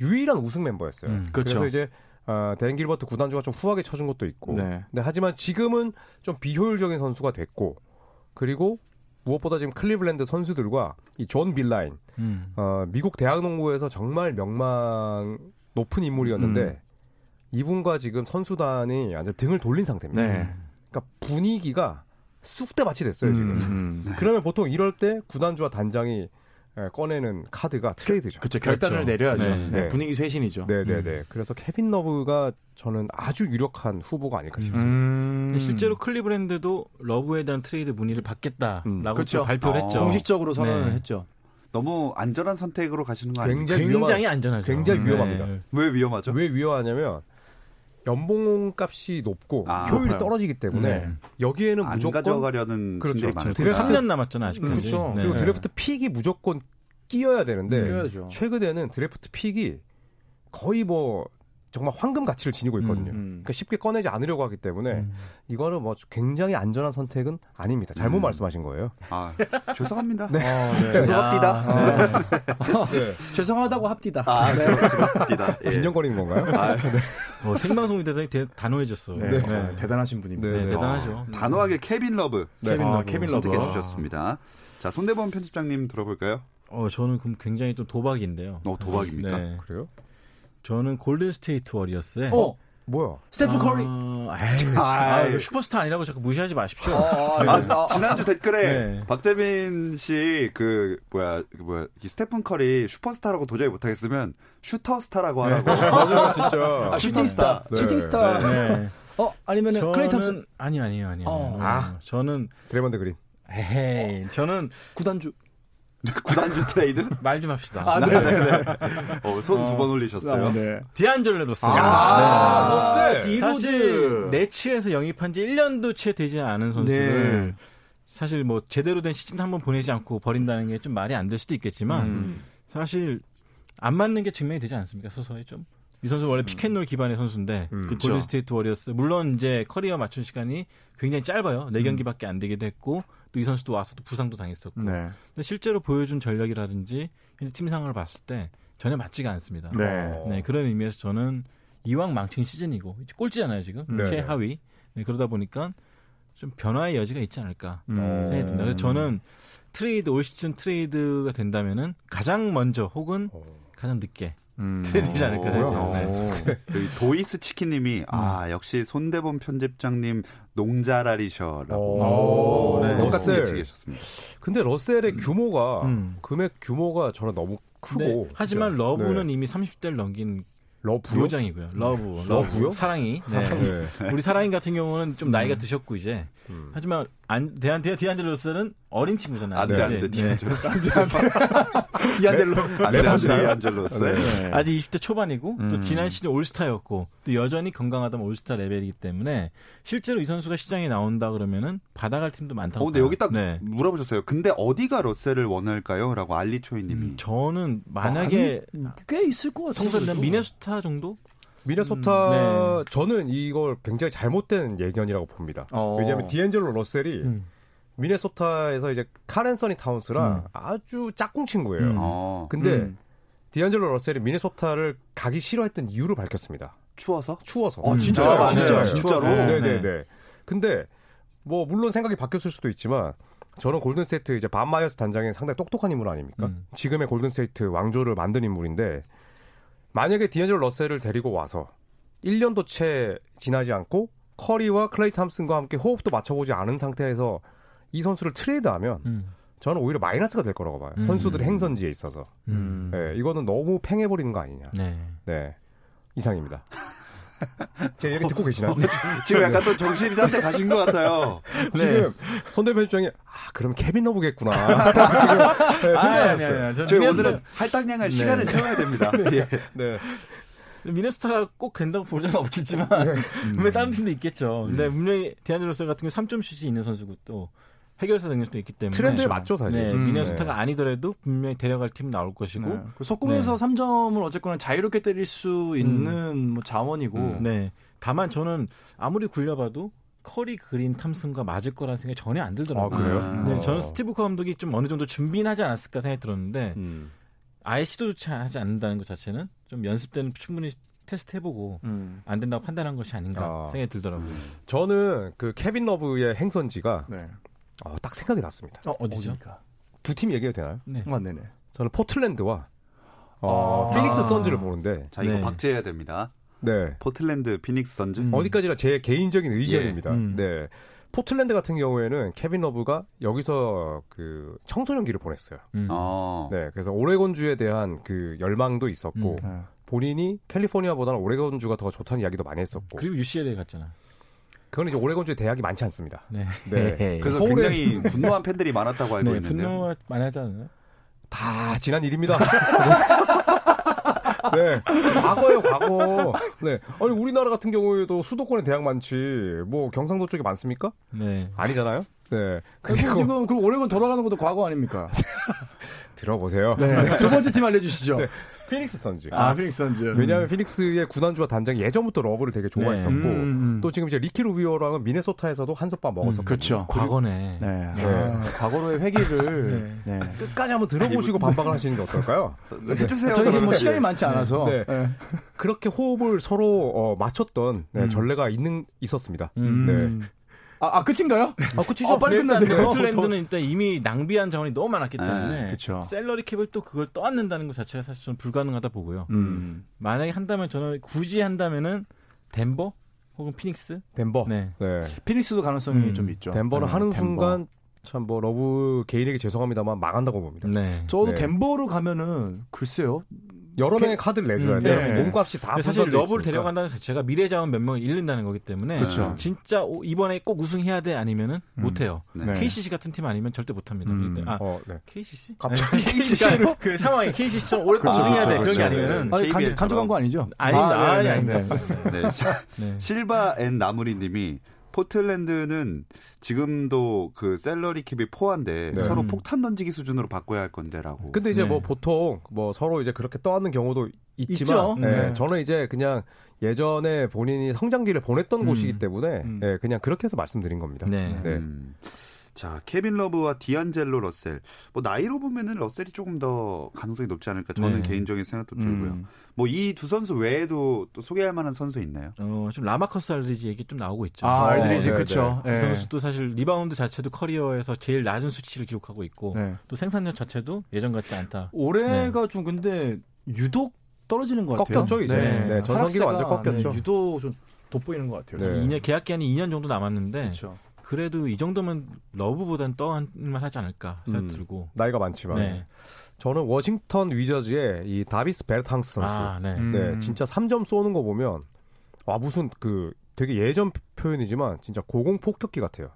Speaker 4: 유일한 우승 멤버였어요.
Speaker 5: 음,
Speaker 3: 그렇죠.
Speaker 4: 그래서 이제 어, 댄 길버트 구단주가 좀 후하게 쳐준 것도 있고.
Speaker 3: 네.
Speaker 4: 근데 하지만 지금은 좀 비효율적인 선수가 됐고 그리고 무엇보다 지금 클리블랜드 선수들과 이 존 빌라인,
Speaker 5: 음.
Speaker 4: 어, 미국 대학 농구에서 정말 명망 높은 인물이었는데
Speaker 3: 음.
Speaker 4: 이분과 지금 선수단이 완전 등을 돌린 상태입니다.
Speaker 3: 네.
Speaker 4: 그러니까 분위기가 쑥대밭이 됐어요 지금.
Speaker 3: 음.
Speaker 4: 그러면 보통 이럴 때 구단주와 단장이 에, 꺼내는 카드가 트레이드죠.
Speaker 3: 그렇죠. 결단을
Speaker 5: 그렇죠.
Speaker 3: 내려야죠.
Speaker 5: 네.
Speaker 3: 네,
Speaker 4: 네.
Speaker 3: 분위기 쇄신이죠.
Speaker 4: 네네네. 그래서 케빈 러브가 저는 아주 유력한 후보가 아닐까 싶습니다.
Speaker 3: 음.
Speaker 5: 근데 실제로 클리브랜드도 러브에 대한 트레이드 문의를 받겠다라고
Speaker 4: 음,
Speaker 3: 그렇죠.
Speaker 5: 또 발표를
Speaker 1: 어.
Speaker 5: 했죠.
Speaker 3: 공식적으로 선언을
Speaker 5: 네.
Speaker 3: 했죠.
Speaker 1: 너무 안전한 선택으로 가시는 거 아니에요?
Speaker 4: 굉장히
Speaker 5: 굉장히 안전하죠.
Speaker 4: 굉장히
Speaker 5: 네.
Speaker 4: 위험합니다.
Speaker 1: 왜 위험하죠?
Speaker 4: 왜 위험하냐면 연봉 값이 높고
Speaker 1: 아,
Speaker 4: 효율이
Speaker 3: 높아요.
Speaker 4: 떨어지기 때문에
Speaker 5: 네.
Speaker 4: 여기에는
Speaker 1: 안
Speaker 4: 무조건
Speaker 1: 가져가려는
Speaker 4: 그렇죠. 드래프트-
Speaker 5: 3년 남았잖아 아직까지.
Speaker 3: 그렇죠.
Speaker 5: 네.
Speaker 4: 그리고 드래프트 pick이 무조건 끼어야 되는데
Speaker 3: 끼어야죠.
Speaker 4: 최근에는 드래프트 pick이 거의 뭐 정말 황금 가치를 지니고 있거든요.
Speaker 3: 음.
Speaker 4: 그러니까 쉽게 꺼내지 않으려고 하기 때문에
Speaker 5: 음.
Speaker 4: 이거는 뭐 굉장히 안전한 선택은 아닙니다. 잘못
Speaker 1: 음.
Speaker 4: 말씀하신 거예요.
Speaker 1: 아, 죄송합니다.
Speaker 4: 네.
Speaker 3: 어, 네.
Speaker 1: 죄송합니다.
Speaker 5: 아,
Speaker 3: 죄송하다고 합디다.
Speaker 1: 아, 그렇, 그렇습니다. 예.
Speaker 4: 빈정거리는 건가요?
Speaker 1: 아,
Speaker 5: 어, 생방송이 대단히 대- 단호해졌어.
Speaker 3: 네.
Speaker 5: 네.
Speaker 3: 어, 대단하신 분입니다.
Speaker 5: 네,
Speaker 4: 네.
Speaker 5: 대단하죠.
Speaker 1: 어, 단호하게 케빈 러브
Speaker 3: 케빈
Speaker 5: 아,
Speaker 3: 러브. 케빈 러브.
Speaker 1: 선택해 주셨습니다. 자, 손대범 편집장님 들어볼까요?
Speaker 5: 어, 저는 그럼 굉장히 좀 도박인데요.
Speaker 1: 어, 도박입니까?
Speaker 5: 네.
Speaker 4: 그래요?
Speaker 5: 저는 골든 스테이트 워리어스에
Speaker 3: 어,
Speaker 4: 뭐야?
Speaker 3: 스테프 커리.
Speaker 5: 아, 에이,
Speaker 1: 아이.
Speaker 5: 아, 슈퍼스타 아니라고 자꾸 무시하지 마십시오.
Speaker 1: 아, 지난주 댓글에
Speaker 5: 네.
Speaker 1: 박재민 씨 그 뭐야 그 뭐야 이 스테픈 커리 슈퍼스타라고 도저히 못하겠으면 슈터스타라고 하라고.
Speaker 4: 맞아요, 진짜.
Speaker 1: 아,
Speaker 3: shooting star.
Speaker 4: 네.
Speaker 3: shooting star.
Speaker 5: 네.
Speaker 3: 어, 아니면은 클레이 탐슨
Speaker 5: 저는 아니요, 아니요, 아니요.
Speaker 3: 어.
Speaker 5: 아, 저는
Speaker 4: 드레이먼드 그린.
Speaker 5: 에헤이, 저는
Speaker 3: 구단주.
Speaker 1: 구단주 트레이드?
Speaker 5: 말 좀 합시다.
Speaker 3: 아, 네, 네, 네.
Speaker 1: 어, 손 두번 올리셨어요.
Speaker 3: 아, 네.
Speaker 5: 디안젤로 러셀.
Speaker 3: 아,
Speaker 5: 네.
Speaker 3: 디로즈.
Speaker 5: 사실 네츠에서 영입한 지 1년도 채 되지 않은 선수를
Speaker 3: 네.
Speaker 5: 사실 뭐 제대로 된 시즌 한 번 보내지 않고 버린다는 게 좀 말이 안 될 수도 있겠지만
Speaker 3: 음.
Speaker 5: 사실 안 맞는 게 증명이 되지 않습니까? 서서히 좀. 이 선수 원래 pick and roll 기반의 선수인데
Speaker 4: 음.
Speaker 5: 골든 스테이트 워리어스 물론 이제 커리와 맞춘 시간이 굉장히 짧아요. 네 경기밖에 안 되기도 했고 또 이 선수도 와서 또 부상도 당했었고.
Speaker 3: 네.
Speaker 5: 근데 실제로 보여준 전력이라든지 팀 상황을 봤을 때 전혀 맞지가 않습니다.
Speaker 3: 네.
Speaker 4: 어.
Speaker 5: 네, 그런 의미에서 저는 이왕 망친 시즌이고 꼴찌잖아요 지금
Speaker 4: 네.
Speaker 5: 최하위. 네, 그러다 보니까 좀 변화의 여지가 있지 않을까
Speaker 3: 음.
Speaker 5: 생각이 듭니다. 그래서 저는 트레이드 올 시즌 트레이드가 된다면은 가장 먼저 혹은
Speaker 4: 어.
Speaker 5: 가장 늦게
Speaker 3: 음.
Speaker 5: 트레이드지 않을까 생각이
Speaker 1: 어.
Speaker 5: 듭니다.
Speaker 1: 여기 도이스 치킨님이 아 역시 손대범 편집장님 농잘알이셔라고
Speaker 4: 오,
Speaker 5: 네.
Speaker 1: 똑같은
Speaker 4: 러셀.
Speaker 1: 예측이셨습니다.
Speaker 4: 근데 러셀의 규모가
Speaker 5: 음.
Speaker 4: 금액 규모가 저는 너무 크고
Speaker 5: 네, 하지만. 러브는
Speaker 4: 네.
Speaker 5: 이미 30대를 넘긴
Speaker 4: 러브요?
Speaker 5: 노장이고요. 러브,
Speaker 4: 러브요?
Speaker 5: 사랑이. 네.
Speaker 4: 네.
Speaker 5: 우리 사랑이 같은 경우는 좀 나이가 드셨고 이제
Speaker 4: 음.
Speaker 5: 하지만 안 대한 대한 디안젤로스는 어린 친구잖아요.
Speaker 1: 안돼
Speaker 5: 아직.
Speaker 1: 안돼
Speaker 5: 네.
Speaker 1: 디안젤로. 안돼 디안젤로스.
Speaker 3: 네.
Speaker 5: 아직 20대 초반이고 또
Speaker 3: 음.
Speaker 5: 지난 시즌 올스타였고 또 여전히 건강하다면 올스타 레벨이기 때문에 실제로 이 선수가 시장에 나온다 그러면은 받아갈 팀도 많다고.
Speaker 1: 어, 근데
Speaker 5: 봐요.
Speaker 1: 여기 딱
Speaker 5: 네.
Speaker 1: 물어보셨어요. 근데 어디가 러셀을 원할까요? 라고 알리초이님이.
Speaker 5: 음, 저는 만약에
Speaker 3: 꽤 있을 것 같아요. 그래도.
Speaker 5: 미네소타 정도?
Speaker 4: 미네소타
Speaker 5: 네.
Speaker 4: 저는 이걸 굉장히 잘못된 예견이라고 봅니다.
Speaker 3: 어.
Speaker 4: 왜냐하면 디안젤로 러셀이
Speaker 5: 음.
Speaker 4: 미네소타에서 이제 칼 앤서니 타운스랑
Speaker 5: 음.
Speaker 4: 아주 짝꿍 친구예요.
Speaker 5: 음.
Speaker 1: 어,
Speaker 4: 근데
Speaker 3: 음.
Speaker 4: 디안젤로 러셀이 미네소타를 가기 싫어했던 이유를 밝혔습니다.
Speaker 1: 추워서?
Speaker 4: 추워서.
Speaker 1: 어,
Speaker 3: 진짜요?
Speaker 5: 아,
Speaker 3: 진짜요?
Speaker 5: 네.
Speaker 1: 진짜로?
Speaker 5: 네.
Speaker 4: 네네네. 네. 근데 뭐 물론 생각이 바뀌었을 수도 있지만 저는 골든스테이트 이제 밥 마이어스 단장이 상당히 똑똑한 인물 아닙니까?
Speaker 5: 음.
Speaker 4: 지금의 골든스테이트 왕조를 만든 인물인데 만약에 디안젤로 러셀을 데리고 와서 1년도 채 지나지 않고 커리와 클레이 탐슨과 함께 호흡도 맞춰보지 않은 상태에서 이 선수를 트레이드하면
Speaker 5: 음.
Speaker 4: 저는 오히려 마이너스가 될 거라고 봐요.
Speaker 5: 음.
Speaker 4: 선수들의 행선지에 있어서.
Speaker 5: 음.
Speaker 4: 네, 이거는 너무 팽해버리는 거 아니냐.
Speaker 5: 네.
Speaker 4: 네. 이상입니다. 제 얘기 듣고 계시나요?
Speaker 1: 지금 약간 또 정신이 딴 데 가신 것 같아요.
Speaker 4: 지금 손대범 편집장이 아 그럼 케빈 러브겠구나. 지금 네,
Speaker 5: 아, 아니, 아니,
Speaker 4: 생각났어요.
Speaker 1: 저희 오늘은 할당량을
Speaker 5: 네.
Speaker 1: 시간을 채워야 됩니다. 예.
Speaker 4: 네.
Speaker 5: 미네소타가 꼭 된다고 보장은 없겠지만 분명히 다른 팀도 있겠죠. 근데 분명히 디안드로스 같은 경우 3점 슛이 있는 선수고 또 해결사 능력도 있기 때문에
Speaker 4: 트렌드에 맞죠 사실.
Speaker 5: 네,
Speaker 3: 음,
Speaker 5: 미네소타가 아니더라도 분명히 데려갈 팀 나올 것이고
Speaker 3: 네. 그 속공에서
Speaker 5: 네.
Speaker 3: 3점을 어쨌거나 자유롭게 때릴 수 있는 뭐 자원이고
Speaker 4: 음.
Speaker 5: 네. 다만 저는 아무리 굴려봐도 커리 그린 탐슨과 맞을 거라는 생각이 전혀 안 들더라고요.
Speaker 4: 아 그래요?
Speaker 1: 아.
Speaker 5: 네,
Speaker 4: 어.
Speaker 5: 저는 스티브 커 감독이 좀 어느 정도 준비는 하지 않았을까 생각이 들었는데
Speaker 4: 음.
Speaker 5: 아예 시도조차 하지 않는다는 것 자체는 좀 연습 때는 충분히 테스트 해보고
Speaker 3: 음.
Speaker 5: 안 된다고 판단한 것이 아닌가
Speaker 4: 아.
Speaker 5: 생각이 들더라고요.
Speaker 4: 저는 그 케빈 러브의 행선지가
Speaker 3: 네.
Speaker 4: 어, 딱 생각이 났습니다.
Speaker 3: 어,
Speaker 5: 어디죠?
Speaker 3: 어디입니까?
Speaker 4: 두 팀 얘기해도 되나요?
Speaker 5: 네.
Speaker 3: 아, 네네.
Speaker 4: 저는 포틀랜드와 어,
Speaker 3: 아.
Speaker 4: 피닉스 선즈를 보는데
Speaker 1: 자, 이거
Speaker 5: 네.
Speaker 1: 박제해야 됩니다.
Speaker 4: 네.
Speaker 1: 포틀랜드 피닉스 선즈.
Speaker 5: 음.
Speaker 4: 어디까지나 제 개인적인 의견입니다.
Speaker 5: 예. 음.
Speaker 4: 네. 포틀랜드 같은 경우에는 케빈 러브가 여기서 그 청소년기를 보냈어요.
Speaker 5: 음.
Speaker 1: 어.
Speaker 4: 네. 그래서 오레곤주에 대한 그 열망도 있었고
Speaker 5: 음.
Speaker 3: 네.
Speaker 4: 본인이 캘리포니아보다는 오레곤주가 더 좋다는 이야기도 많이 했었고
Speaker 5: 그리고 UCLA 갔잖아.
Speaker 4: 그건 이제 오레곤주에 대학이 많지 않습니다.
Speaker 5: 네.
Speaker 4: 네.
Speaker 1: 그래서
Speaker 4: 서울에-
Speaker 1: 굉장히 분노한 팬들이 많았다고 알고
Speaker 5: 네,
Speaker 1: 있는데요.
Speaker 5: 분노가 많이 하지 않나요?
Speaker 4: 다 지난 일입니다. 네. 과거예요, 과거. 네. 아니, 우리나라 같은 경우에도 수도권에 대학 많지. 뭐, 경상도 쪽에 많습니까?
Speaker 5: 네.
Speaker 4: 아니잖아요? 네.
Speaker 3: 그리고
Speaker 4: 그리고
Speaker 3: 지금 그 오레곤 돌아가는 것도 과거 아닙니까?
Speaker 4: 들어보세요.
Speaker 3: 네. 두 번째 팀 알려주시죠.
Speaker 4: 네. 피닉스 선즈.
Speaker 3: 아, 피닉스 선즈.
Speaker 4: 왜냐하면 피닉스의 구단주와 단장이 예전부터 러브를 되게 좋아했었고,
Speaker 5: 네.
Speaker 3: 음.
Speaker 4: 또 지금 이제 리키 루비오랑은 미네소타에서도 한솥밥 먹었었고,
Speaker 5: 음,
Speaker 3: 그렇죠.
Speaker 5: 과거네.
Speaker 3: 네.
Speaker 4: 네.
Speaker 3: 아, 과거로의 회귀를. 네.
Speaker 4: 끝까지 한번 들어보시고 반박을 하시는 게 어떨까요?
Speaker 1: 해주세요.
Speaker 3: 저희 지금 뭐. 시간이 많지 않아서.
Speaker 4: 네.
Speaker 3: 네.
Speaker 4: 그렇게 호흡을 서로 어, 맞췄던 네,
Speaker 3: 음.
Speaker 4: 전례가 있는 있었습니다.
Speaker 5: 음.
Speaker 4: 네.
Speaker 3: 아, 아, 끝인가요?
Speaker 4: 아, 끝이죠.
Speaker 3: 아, 빨리
Speaker 5: 네,
Speaker 3: 끝났네요.
Speaker 5: 포틀랜드는 일단 이미 낭비한 자원이 너무 많았기
Speaker 1: 네,
Speaker 5: 때문에
Speaker 3: 그쵸.
Speaker 5: 샐러리 캡을 또 그걸 떠안는다는 것 자체가 사실 저는 불가능하다 보고요.
Speaker 3: 음.
Speaker 5: 만약에 한다면 저는 굳이 한다면은 덴버 혹은 피닉스.
Speaker 4: 덴버.
Speaker 5: 네.
Speaker 4: 네.
Speaker 3: 피닉스도 가능성이
Speaker 5: 음.
Speaker 3: 좀 있죠.
Speaker 4: 덴버는
Speaker 3: 네,
Speaker 4: 하는
Speaker 3: 덴버.
Speaker 4: 순간 참 뭐 러브 개인에게 죄송합니다만 망한다고 봅니다.
Speaker 5: 네.
Speaker 3: 저도
Speaker 4: 네.
Speaker 3: 덴버로 가면은 글쎄요.
Speaker 4: 여러 명의 카드를 내줘야
Speaker 5: 음,
Speaker 4: 돼요.
Speaker 3: 네.
Speaker 4: 몸값이 다
Speaker 5: 사실 러브를
Speaker 4: 있으니까.
Speaker 5: 데려간다는 자체가 미래 자원 몇 명을 잃는다는 거기 때문에
Speaker 1: 그쵸.
Speaker 5: 진짜 오- 이번에 꼭 우승해야 돼 아니면은 못 해요.
Speaker 1: 네.
Speaker 5: KCC 같은 팀 아니면 절대 못 합니다.
Speaker 3: 음.
Speaker 5: 아,
Speaker 4: 어, 네.
Speaker 5: KCC?
Speaker 4: 갑자기
Speaker 5: KCC가 그 상황이 KCC처럼 올해 꼭 우승해야 돼. 그런 게. 아니면은
Speaker 3: 아니, 간,
Speaker 1: KBL
Speaker 3: 간접한 거 아니죠?
Speaker 5: 아니,
Speaker 3: 아,
Speaker 5: 아니,
Speaker 3: 네, 네. 네.
Speaker 1: 네. 실바 앤 나무리님이 포틀랜드는 지금도 그 샐러리 캡이 포함돼
Speaker 4: 네.
Speaker 1: 서로
Speaker 5: 음.
Speaker 1: 폭탄 던지기 수준으로 바꿔야 할 건데라고.
Speaker 4: 근데 이제
Speaker 5: 네.
Speaker 4: 뭐 보통 뭐 서로 이제 그렇게 떠안는 경우도. 있지만 예,
Speaker 3: 네.
Speaker 4: 저는 이제 그냥 예전에 본인이 성장기를 보냈던
Speaker 5: 음.
Speaker 4: 곳이기 때문에
Speaker 3: 음.
Speaker 4: 예, 그냥 그렇게 해서 말씀드린 겁니다.
Speaker 5: 네.
Speaker 4: 네.
Speaker 1: 음. 자, 케빈 러브와 디안젤로 러셀. 뭐 나이로 보면은 러셀이 조금 더 가능성이 높지 않을까 저는
Speaker 5: 네.
Speaker 1: 개인적인 생각도 들고요.
Speaker 3: 음.
Speaker 1: 뭐이 두 선수 외에도 또 소개할 만한 선수 있나요?
Speaker 5: 어, 지금 라마커스 알드리지 얘기 좀 나오고 있죠.
Speaker 3: 아,
Speaker 4: 어,
Speaker 3: 알드리지
Speaker 4: 네,
Speaker 3: 그쵸.
Speaker 5: 그
Speaker 3: 예.
Speaker 5: 선수도 사실 리바운드 자체도 커리어에서 제일 낮은 수치를 기록하고 있고
Speaker 3: 네.
Speaker 5: 또 생산력 자체도 예전 같지 않다.
Speaker 3: 올해가 좀 근데 유독 떨어지는 것 같아요.
Speaker 4: 꺾였죠, 이제. 네, 전성기가
Speaker 3: 하락세가,
Speaker 4: 완전 꺾였죠.
Speaker 3: 네, 유독 좀 돋보이는 것 같아요.
Speaker 4: 네.
Speaker 5: 2년 계약 기한이 2년 정도 남았는데
Speaker 3: 그렇죠.
Speaker 5: 그래도 이 정도면 러브보단 떠안을만 하지 않을까 생각
Speaker 4: 음.
Speaker 5: 들고.
Speaker 4: 나이가 많지만
Speaker 5: 네.
Speaker 4: 저는 워싱턴 위저즈의 이 다비스 베르탕스 선수.
Speaker 5: 아, 네.
Speaker 3: 음.
Speaker 4: 네, 진짜 3점 쏘는 거 보면 와 무슨 그 되게 예전 표현이지만 진짜 고공 폭격기 같아요.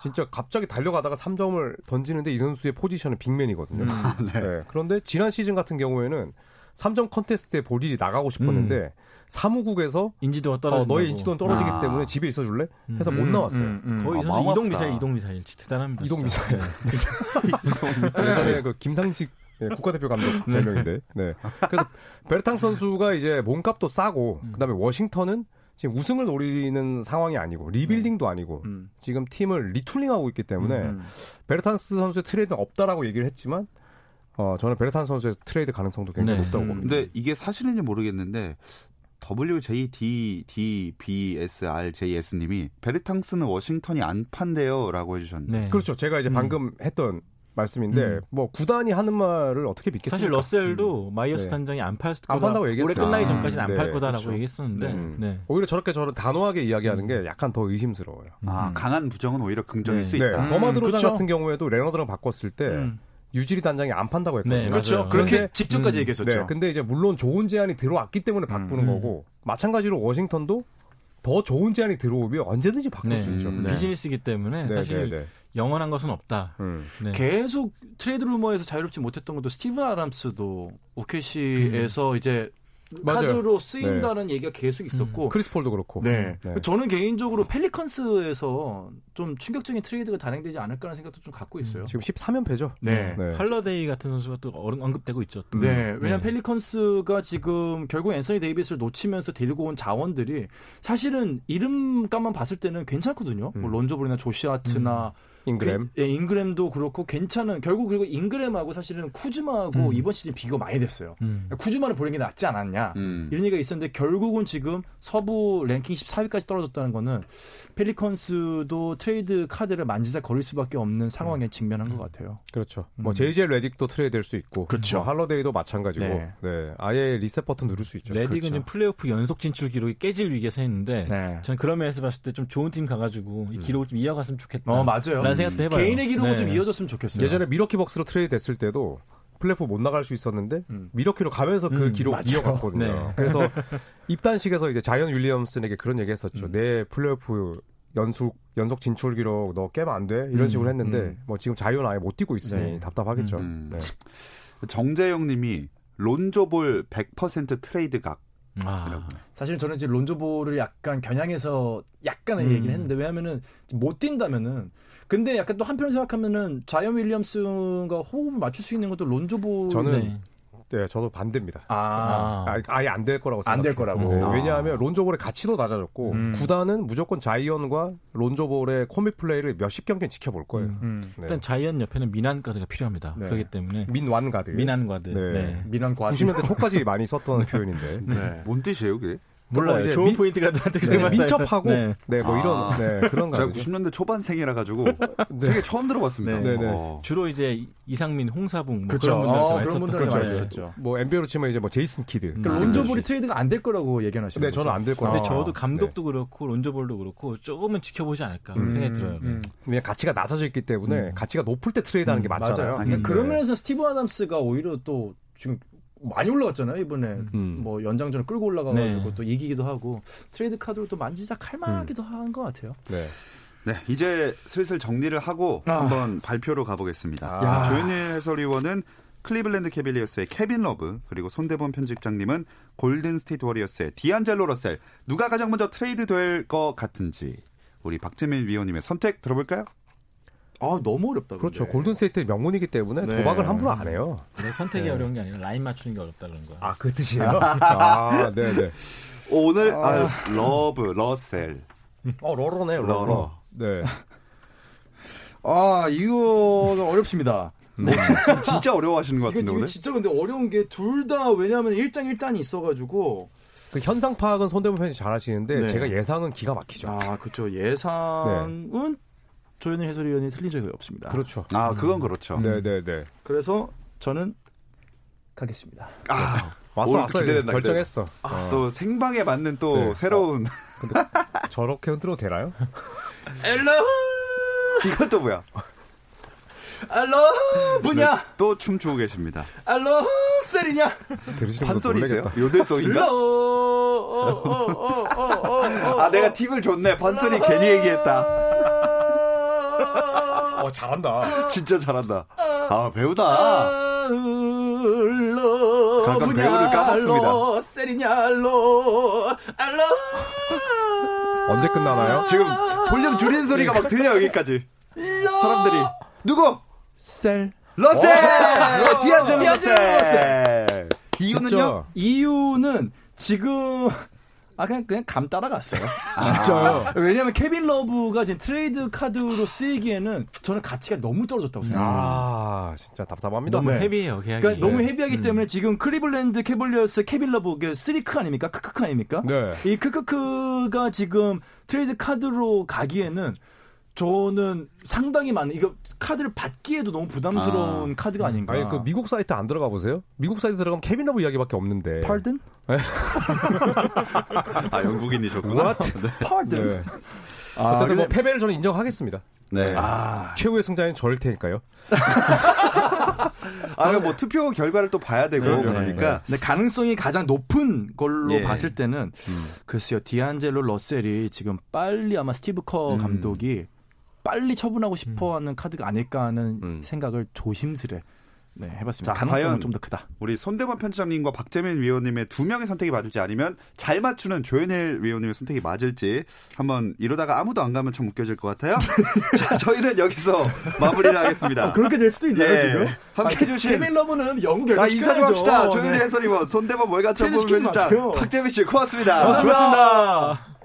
Speaker 4: 진짜 갑자기 달려가다가 3점을 던지는데 이 선수의 포지션은 big man이거든요. 네. 그런데 지난 시즌 같은 경우에는 3점 컨테스트에 볼 일이 나가고 싶었는데 사무국에서
Speaker 5: 인지도가
Speaker 4: 어,
Speaker 5: 떨어진다고.
Speaker 4: 너의 인지도는 떨어지기
Speaker 1: 아.
Speaker 4: 때문에 집에 있어 줄래? 해서
Speaker 5: 음.
Speaker 4: 못 나왔어요.
Speaker 3: 음, 음.
Speaker 5: 거의
Speaker 1: 아,
Speaker 5: 이동
Speaker 1: 아프다.
Speaker 5: 미사일, 이동 미사일. 대단합니다.
Speaker 4: 이동. 미사일.
Speaker 5: 네.
Speaker 4: 예전에 그 김상식 예, 국가대표 감독 별명인데. 네. 그래서 베르탕 선수가 이제 몸값도 싸고 그다음에 워싱턴은 지금 우승을 노리는 상황이 아니고 rebuilding도 아니고
Speaker 3: 음.
Speaker 4: 지금 팀을 retooling하고 있기 때문에
Speaker 3: 음.
Speaker 4: 베르탄스 선수의 트레이드는 없다라고 얘기를 했지만 어 저는 베르탄 선수의 트레이드 가능성도 굉장히
Speaker 5: 네.
Speaker 4: 높다고
Speaker 3: 음.
Speaker 4: 봅니다.
Speaker 1: 근데 이게 사실인지 모르겠는데 WJDDBSRJS님이 베르탕스는 워싱턴이 안 판대요라고 해주셨는데
Speaker 5: 네.
Speaker 4: 그렇죠. 제가 이제
Speaker 5: 음.
Speaker 4: 방금 했던 말씀인데
Speaker 5: 음.
Speaker 4: 뭐 구단이 하는 말을 어떻게 믿겠습니까?
Speaker 5: 사실 러셀도 마이어스
Speaker 4: 네.
Speaker 5: 단장이 안 팔 거다.
Speaker 4: 안 판다고 얘기했어요.
Speaker 5: 올해 끝나기
Speaker 1: 아,
Speaker 5: 전까지는 안
Speaker 4: 네,
Speaker 5: 팔 거다라고
Speaker 1: 그렇죠.
Speaker 5: 얘기했었는데.
Speaker 4: 네.
Speaker 5: 네.
Speaker 4: 오히려 저렇게 저는 단호하게 이야기하는 게 약간 더 의심스러워요.
Speaker 1: 아, 강한 부정은 오히려 긍정일
Speaker 5: 네.
Speaker 1: 수
Speaker 4: 네,
Speaker 1: 있다.
Speaker 3: 음,
Speaker 4: 더마 드로잔
Speaker 3: 그쵸.
Speaker 4: 같은 경우에도 레너드랑 바꿨을 때
Speaker 5: 음.
Speaker 4: 유지리 단장이 안 판다고 했거든요.
Speaker 5: 네,
Speaker 3: 그렇죠.
Speaker 5: 맞아요.
Speaker 3: 그렇게
Speaker 4: 그런데-
Speaker 3: 직전까지
Speaker 5: 음,
Speaker 3: 얘기했었죠.
Speaker 4: 네, 근데 이제 물론 좋은 제안이 들어왔기 때문에 바꾸는
Speaker 5: 음.
Speaker 4: 거고 마찬가지로 워싱턴도 더 좋은 제안이 들어오면 언제든지 바꿀
Speaker 5: 네.
Speaker 4: 수 있죠.
Speaker 1: 음.
Speaker 4: 네.
Speaker 5: 비즈니스이기 때문에
Speaker 4: 네,
Speaker 5: 사실
Speaker 4: 네, 네.
Speaker 5: 영원한 것은 없다.
Speaker 4: 음.
Speaker 5: 네.
Speaker 3: 계속 트레이드 루머에서 자유롭지 못했던 것도 스티븐 아담스도 OKC에서 이제
Speaker 4: 맞아요.
Speaker 3: 카드로 쓰인다는 얘기가 계속 있었고
Speaker 4: 크리스폴도 그렇고.
Speaker 3: 네.
Speaker 4: 네.
Speaker 3: 저는 개인적으로 펠리컨스에서 좀 충격적인 트레이드가 단행되지 않을까라는 생각도 좀 갖고 있어요.
Speaker 4: 지금 13연패죠.
Speaker 3: 네.
Speaker 4: 네.
Speaker 5: 할러데이 같은 선수가 또 언- 언급되고 있죠. 또.
Speaker 3: 네, 왜냐면
Speaker 5: 네.
Speaker 3: 펠리컨스가 지금 결국 앤서니 데이비스를 놓치면서 데리고 온 자원들이 사실은 이름값만 봤을 때는 괜찮거든요. 뭐
Speaker 4: 음.
Speaker 3: 론조볼이나 조시 하트나
Speaker 4: 잉그램.
Speaker 3: 예, 잉그램도 그렇고 괜찮은 결국 그리고 잉그램하고 사실은 쿠즈마하고
Speaker 5: 음.
Speaker 3: 이번 시즌 비교가 많이 됐어요.
Speaker 5: 음.
Speaker 3: 쿠즈마를 보는 게 낫지 않았냐.
Speaker 1: 음.
Speaker 3: 이런 얘기가 있었는데 결국은 지금 서부 랭킹 14위까지 떨어졌다는 거는 펠리컨스도 트레이드 카드를 만지작 거릴 수밖에 없는 상황에 직면한 것 같아요.
Speaker 4: 그렇죠. 뭐
Speaker 3: 음.
Speaker 4: JJ 레딕도 트레이드 될 수 있고.
Speaker 3: 그렇죠.
Speaker 4: 뭐 할러데이도 마찬가지고.
Speaker 3: 네.
Speaker 4: 네. 아예 리셋 버튼 누를 수 있죠.
Speaker 5: 레딕은
Speaker 3: 그렇죠.
Speaker 5: 지금 플레이오프 연속 진출 기록이 깨질 위기에 서 있는데
Speaker 3: 네.
Speaker 5: 저는 그런 면에서 봤을 때 좀 좋은 팀 가가지고 이 기록을 좀 이어갔으면 좋겠다.
Speaker 3: 어, 맞아요.
Speaker 5: 라는 생각도 해봐요.
Speaker 3: 개인의 기록은
Speaker 5: 네.
Speaker 3: 좀 이어졌으면 좋겠어요.
Speaker 4: 예전에 밀워키 벅스로 트레이드 됐을 때도 플레이오프 못 나갈 수 있었는데
Speaker 3: 음.
Speaker 4: 밀워키로 가면서 그
Speaker 5: 음,
Speaker 4: 기록
Speaker 3: 맞아요.
Speaker 4: 이어갔거든요.
Speaker 5: 네.
Speaker 4: 그래서 입단식에서 이제 자이언 윌리엄슨에게 그런 얘기 했었죠.
Speaker 3: 음.
Speaker 4: 내 플레이오프 연속 연속 진출 기록 너 깨면 안 돼. 이런
Speaker 5: 음,
Speaker 4: 식으로 했는데
Speaker 3: 음.
Speaker 4: 뭐 지금 자이언 아예 못 뛰고 있으니
Speaker 5: 네.
Speaker 4: 답답하겠죠.
Speaker 1: 음.
Speaker 4: 네.
Speaker 1: 정재영 님이 론조볼 100% 트레이드 각.
Speaker 5: 아,
Speaker 3: 사실은 저는 이제 론조볼을 약간 겨냥해서 약간의
Speaker 5: 음.
Speaker 3: 얘기를 했는데 왜냐하면은 못 뛴다면은 근데 약간 또 한편 생각하면은 자이언 윌리엄슨과 호흡을 맞출 수 있는 것도 론조볼
Speaker 4: 저는
Speaker 5: 네.
Speaker 4: 네, 저도 반대입니다.
Speaker 3: 아,
Speaker 4: 아, 아예 안 될 거라고
Speaker 3: 안될
Speaker 4: 생각해요.
Speaker 3: 거라고.
Speaker 4: 네,
Speaker 3: 아.
Speaker 4: 왜냐하면 론조볼의 가치도 낮아졌고
Speaker 3: 음.
Speaker 4: 구단은 무조건 자이언과 론조볼의 콤비 플레이를 몇십 경기 지켜볼 거예요.
Speaker 5: 음.
Speaker 3: 음.
Speaker 4: 네.
Speaker 5: 일단 자이언 옆에는 민완 가드가 필요합니다.
Speaker 3: 네.
Speaker 5: 그렇기 때문에
Speaker 4: 민완 가드.
Speaker 5: 민완 가드.
Speaker 4: 네.
Speaker 5: 네.
Speaker 3: 민완 가드
Speaker 4: 90년대 초까지 많이 썼던 표현인데.
Speaker 3: 네.
Speaker 1: 뭔 뜻이에요, 그게?
Speaker 5: 몰라요.
Speaker 4: 이제
Speaker 5: 좋은
Speaker 4: 민-
Speaker 5: 포인트 가드한테
Speaker 4: 네, 민첩하고
Speaker 5: 네.
Speaker 4: 네, 뭐
Speaker 1: 아.
Speaker 4: 이런 네, 그런
Speaker 1: 제가
Speaker 4: 가드.
Speaker 1: 90년대 초반 생이라 가지고 되게 처음 들어봤습니다.
Speaker 5: 네.
Speaker 4: 네, 네.
Speaker 1: 어.
Speaker 5: 주로 이제 이상민, 홍사붕 뭐
Speaker 3: 그렇죠.
Speaker 5: 그런 분들한테
Speaker 3: 어,
Speaker 5: 많이
Speaker 3: 그런 분들한테
Speaker 5: 거죠.
Speaker 3: 많이
Speaker 5: 네.
Speaker 3: 썼죠.
Speaker 4: 뭐 NBA로 치면 이제 뭐 제이슨 키드.
Speaker 5: 음.
Speaker 3: 그러니까 론조볼이 트레이드가 안 될 거라고 얘기하시는
Speaker 4: 네,
Speaker 3: 거죠.
Speaker 4: 저는 안 될 거라고.
Speaker 5: 근데
Speaker 3: 아,
Speaker 5: 저도 감독도 그렇고 론조볼도 그렇고 조금은 지켜보지 않을까
Speaker 4: 음,
Speaker 5: 생각이 들어요. 네.
Speaker 3: 음.
Speaker 4: 그냥 가치가 낮아져 있기 때문에
Speaker 5: 음.
Speaker 4: 가치가 높을 때 트레이드하는 게
Speaker 5: 음,
Speaker 4: 맞잖아요.
Speaker 1: 음.
Speaker 3: 그런
Speaker 4: 네.
Speaker 3: 면에서 스티브 아담스가 오히려 또 지금 많이 올라갔잖아요 이번에
Speaker 4: 음.
Speaker 3: 뭐 연장전을 끌고 올라가가지고
Speaker 5: 네.
Speaker 3: 또 이기기도 하고 트레이드 카드로 또 만지작 할 만하기도 한것 같아요.
Speaker 4: 네.
Speaker 1: 네, 이제 슬슬 정리를 하고
Speaker 3: 아.
Speaker 1: 한번 발표로 가보겠습니다.
Speaker 3: 야.
Speaker 1: 조현일 해설위원은 클리블랜드 캐빌리어스의 케빈 러브 그리고 손대범 편집장님은 골든 스테이트 워리어스의 디안젤로 러셀 누가 가장 먼저 트레이드 될 것 같은지 우리 박재민 위원님의 선택 들어볼까요?
Speaker 3: 아 너무 어렵다. 근데.
Speaker 4: 그렇죠. 골든스테이트 명문이기 때문에
Speaker 3: 네.
Speaker 4: 도박을 함부로 안 해요.
Speaker 5: 네, 선택이
Speaker 4: 네.
Speaker 5: 어려운 게 아니라 라인 맞추는 게 어렵다 그런 거야.
Speaker 4: 아, 그 뜻이에요? 아, 네네.
Speaker 1: 오늘 아, 러브 러셀
Speaker 4: 어, 러러네요,
Speaker 1: 러러.
Speaker 4: 러러. 네.
Speaker 3: 아 이거 어렵습니다.
Speaker 1: 네. 진짜 어려워하시는 것
Speaker 3: 이게,
Speaker 1: 같은데
Speaker 3: 이게
Speaker 1: 오늘.
Speaker 3: 진짜 근데 어려운 게 둘 다 왜냐하면 일장일단이 있어가지고
Speaker 4: 그 현상 파악은 손대문 편이 잘 하시는데
Speaker 3: 네.
Speaker 4: 제가 예상은 기가 막히죠.
Speaker 3: 아 그렇죠 예상은 조현일 해설위원이 틀린 적이 없습니다.
Speaker 4: 그렇죠.
Speaker 1: 아 그건 그렇죠.
Speaker 4: 네 네 네.
Speaker 3: 그래서 저는 가겠습니다.
Speaker 1: 아,
Speaker 4: 왔어,
Speaker 1: 오늘
Speaker 4: 왔어.
Speaker 1: 기대된다,
Speaker 4: 결정했어. 어.
Speaker 1: 또 생방에 맞는 또
Speaker 4: 네.
Speaker 1: 새로운
Speaker 4: 저렇게 흔들어도 되나요?
Speaker 3: 엘로
Speaker 1: 이것도 뭐야?
Speaker 3: 알로 뭐냐
Speaker 1: 또 춤추고 계십니다.
Speaker 3: 알로 셀이냐
Speaker 4: 들으시는 분들
Speaker 1: 판소리세요?
Speaker 4: 놀라겠다.
Speaker 1: 요들송인가? 로아 내가 팁을 줬네. 판소리 괜히 얘기했다.
Speaker 4: 어, 잘한다.
Speaker 1: 진짜 잘한다. 아 배우다.
Speaker 3: 알로
Speaker 1: 가끔 배우를 까먹습니다.
Speaker 3: 셀이냐 알로 알로
Speaker 4: 언제 끝나나요?
Speaker 1: 지금 볼륨 줄이는 소리가 막 들려 여기까지. 사람들이 누구?
Speaker 3: 셀
Speaker 1: 러셀! 디안젤로 러셀! 이유는요?
Speaker 3: 이유는 지금 아 그냥 그냥 감 따라갔어요.
Speaker 4: 진짜요?
Speaker 3: 왜냐하면 케빈 러브가 지금 트레이드 카드로 쓰이기에는 저는 가치가 너무 떨어졌다고 생각해요.
Speaker 4: 아, 진짜 답답합니다.
Speaker 5: 너무
Speaker 3: 네.
Speaker 5: heavy해요 계약이.
Speaker 3: 그러니까 너무
Speaker 5: 네.
Speaker 3: heavy하기 때문에 지금 클리블랜드 캐벌리어스 케빈 러브 그 three크 아닙니까? 크크크 아닙니까?
Speaker 4: 네.
Speaker 3: 이 크크크가 지금 트레이드 카드로 가기에는 저는 상당히 많은 이거 카드를 받기에도 너무 부담스러운 카드가 아닌가.
Speaker 4: 아니, 그 미국 사이트 안 들어가 보세요? 미국 사이트 들어가면 케빈 러브 이야기밖에 없는데.
Speaker 3: Pardon?
Speaker 1: 아 영국인이셨구나.
Speaker 3: Pardon?
Speaker 4: 네.
Speaker 3: 아,
Speaker 4: 어쨌든 뭐 패배를 저는 인정하겠습니다.
Speaker 1: 네.
Speaker 3: 아,
Speaker 4: 최후의 승자는 저일 테니까요.
Speaker 1: 아, 뭐 투표 결과를 또 봐야 되고
Speaker 4: 그럼요.
Speaker 1: 그러니까
Speaker 3: 근데 가능성이 가장 높은 걸로
Speaker 1: 예.
Speaker 3: 봤을 때는 글쎄요 디안젤로 러셀이 지금 빨리 아마 스티브 커
Speaker 1: 음.
Speaker 3: 감독이 빨리 처분하고 싶어하는 카드가 아닐까 하는
Speaker 4: 음.
Speaker 3: 생각을 조심스레 네, 해봤습니다.
Speaker 1: 자,
Speaker 3: 가능성은 좀 더 크다.
Speaker 1: 우리 손대범 편집장님과 박재민 위원님의 두 명의 선택이 맞을지 아니면 잘 맞추는 조현일 위원님의 선택이 맞을지 한번 이러다가 아무도 안 가면 참 웃겨질 것 같아요. 자, 저희는 여기서 마무리를 하겠습니다.
Speaker 3: 그렇게 될 수도 있나요
Speaker 1: 예.
Speaker 3: 지금?
Speaker 1: 함께 해주신
Speaker 3: 케빈 러브는 영국
Speaker 1: 나
Speaker 3: 열두
Speaker 1: 인사 좀. 합시다. 조현일
Speaker 3: 네.
Speaker 1: 해설위원, 손대범 월간 정보 편집장. 박재민 씨 고맙습니다.
Speaker 3: 아, 수고하셨습니다.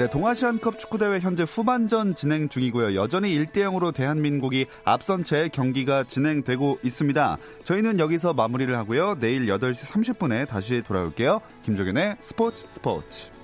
Speaker 1: 네, 동아시안컵 축구대회 현재 후반전 진행 중이고요. 여전히 1대 0으로 대한민국이 앞선 채 경기가 진행되고 있습니다. 저희는 여기서 마무리를 하고요. 내일 8시 30분에 다시 돌아올게요. 김종현의 스포츠 스포츠.